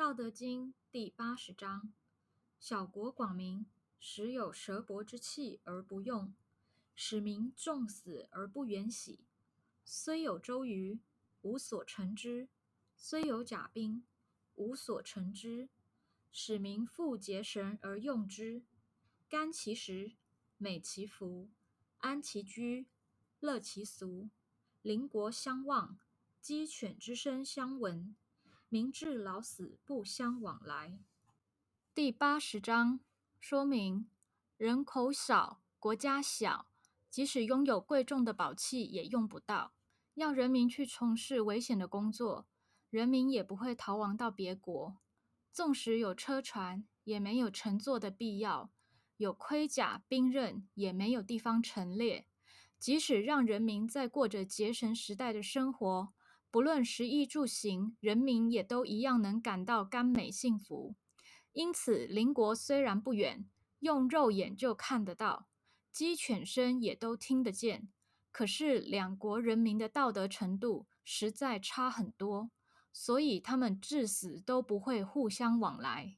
道德经》第八十章：小国广民，时有蛇伯之气而不用，使民重死而不远徙。虽有周瑜，无所成之；虽有甲兵，无所成之。使民复结绳而用之，甘其食，美其服，安其居，乐其俗。邻国相望，鸡犬之声相闻。民至老死不相往来。第八十章说明：人口少，国家小，即使拥有贵重的宝器，也用不到。要人民去从事危险的工作，人民也不会逃亡到别国。纵使有车船，也没有乘坐的必要；有盔甲兵刃，也没有地方陈列。即使让人民在过着结绳时代的生活。不论食衣住行，人民也都一样能感到甘美幸福。因此，邻国虽然不远，用肉眼就看得到，鸡犬声也都听得见，可是两国人民的道德程度实在差很多，所以他们至死都不会互相往来。